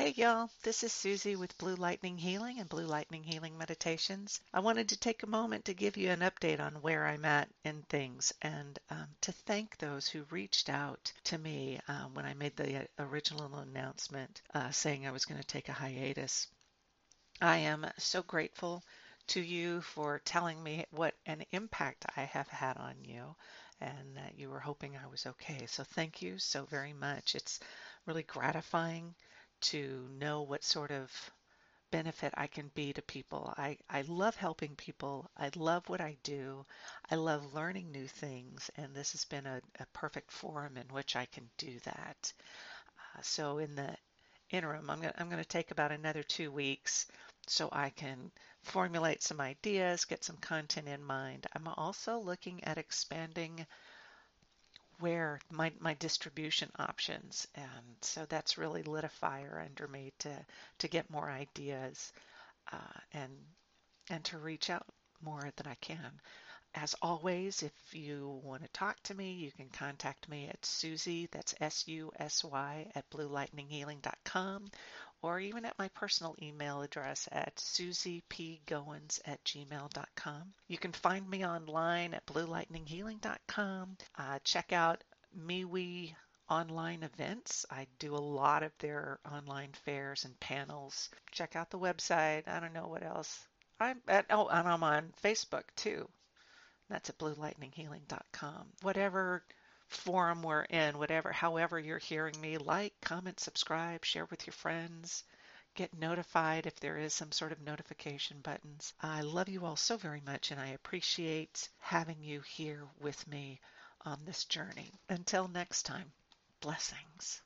Hey y'all, this is Susy with Blue Lightning Healing and Blue Lightning Healing Meditations. I wanted to take a moment to give you an update on where I'm at in things and um, to thank those who reached out to me um, when I made the original announcement uh, saying I was going to take a hiatus. I am so grateful to you for telling me what an impact I have had on you and that you were hoping I was okay. So thank you so very much. It's really gratifying to know what sort of benefit I can be to people. I, I love helping people. I love what I do. I love learning new things, and this has been a, a perfect forum in which I can do that. Uh, so in the interim, I'm going I'm to take about another two weeks so I can formulate some ideas, get some content in mind. I'm also looking at expanding where my, my distribution options and so that's really lit a fire under me to to get more ideas uh, and and to reach out more than I can. As always, if you want to talk to me, you can contact me at Susy, that's S-U-S-Y, at bluelightninghealing.com, or even at my personal email address at susypgoins at gmail.com. You can find me online at bluelightninghealing.com. Uh, check out MeWe online events. I do a lot of their online fairs and panels. Check out the website. I don't know what else. I'm at, oh, and I'm on Facebook too. That's at bluelightninghealing.com. Whatever forum we're in, whatever, however you're hearing me, like, comment, subscribe, share with your friends, get notified if there is some sort of notification buttons. I love you all so very much and I appreciate having you here with me on this journey. Until next time, blessings.